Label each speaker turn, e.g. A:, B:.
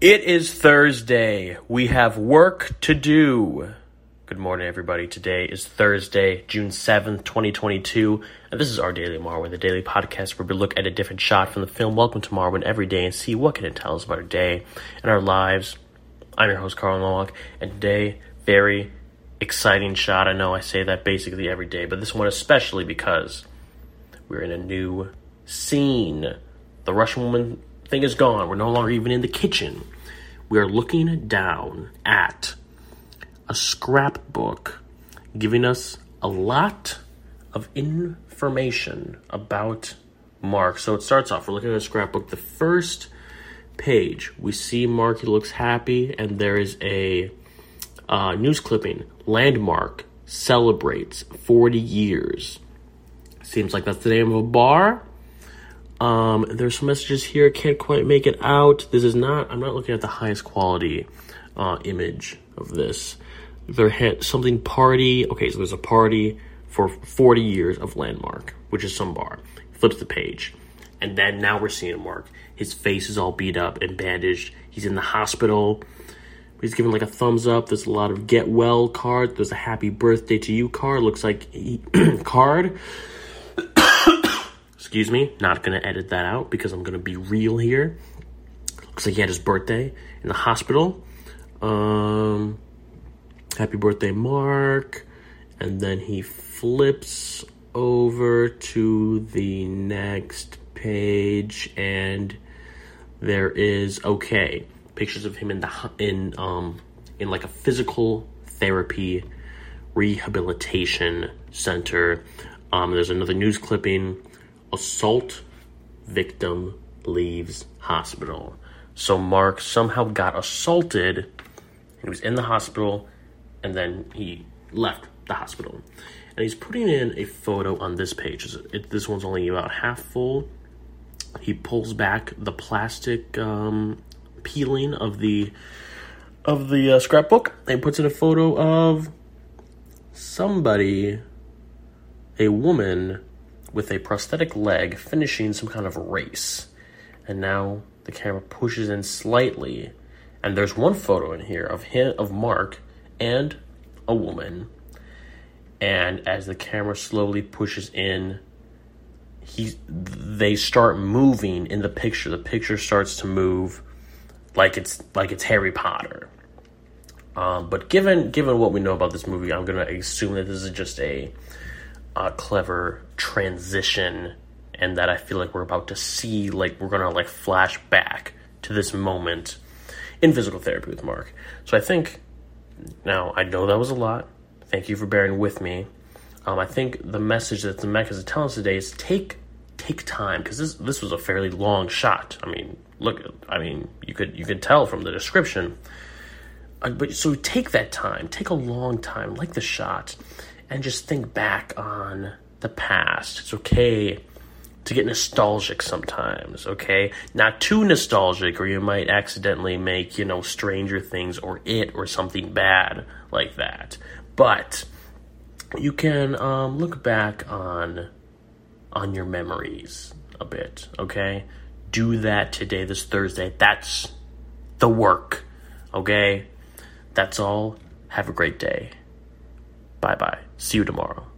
A: It is Thursday. We have work to do. Good morning, everybody. Today is Thursday, June 7th, 2022, and this is our Daily Marwen, the daily podcast where we look at a different shot from the film Welcome to Marwen every day and see what can it tell us about our day and our lives. I'm your host, Carl Nowak, and today, very exciting shot. I know I say that basically every day, but this one especially because we're in a new scene. The Russian woman thing is gone. We're no longer even in the kitchen. We are looking down at a scrapbook giving us a lot of information about Mark. So it starts off, we're looking at a scrapbook. The first page, we see Mark, he looks happy, and there is a uh, news clipping. Landmark celebrates 40 years. Seems like that's the name of a bar. Um, there's some messages here. Can't quite make it out. This is not. I'm not looking at the highest quality uh, image of this. There had something party. Okay, so there's a party for 40 years of Landmark, which is some bar. Flips the page, and then now we're seeing Mark. His face is all beat up and bandaged. He's in the hospital. He's giving like a thumbs up. There's a lot of get well card. There's a happy birthday to you card. Looks like he, card. Excuse me. Not gonna edit that out because I'm gonna be real here. Looks like he had his birthday in the hospital. Um, happy birthday, Mark. And then he flips over to the next page, and there is okay pictures of him in the in um in like a physical therapy rehabilitation center. Um, there's another news clipping: assault victim leaves hospital. So Mark somehow got assaulted. He was in the hospital, and then he left the hospital. And he's putting in a photo on this page. This one's only about half full. He pulls back the plastic um, peeling of the of the uh, scrapbook and puts in a photo of somebody, a woman with a prosthetic leg finishing some kind of race. And now the camera pushes in slightly, and there's one photo in here of him of Mark and a woman. And as the camera slowly pushes in, he they start moving in the picture. The picture starts to move like it's like it's Harry Potter. Um, but given given what we know about this movie, I'm gonna assume that this is just a, a clever transition, and that I feel like we're about to see like we're gonna like flash back to this moment in physical therapy with Mark. So I think now I know that was a lot. Thank you for bearing with me. Um, I think the message that the Mech is telling us today is take take time because this this was a fairly long shot. I mean, look, I mean, you could you could tell from the description. Uh, but so take that time, take a long time, like the shot, and just think back on the past. It's okay to get nostalgic sometimes, okay? Not too nostalgic, or you might accidentally make, you know, Stranger Things or It or something bad like that. But you can um, look back on on your memories a bit, okay? Do that today, this Thursday. That's the work, okay? That's all. Have a great day. Bye bye. See you tomorrow.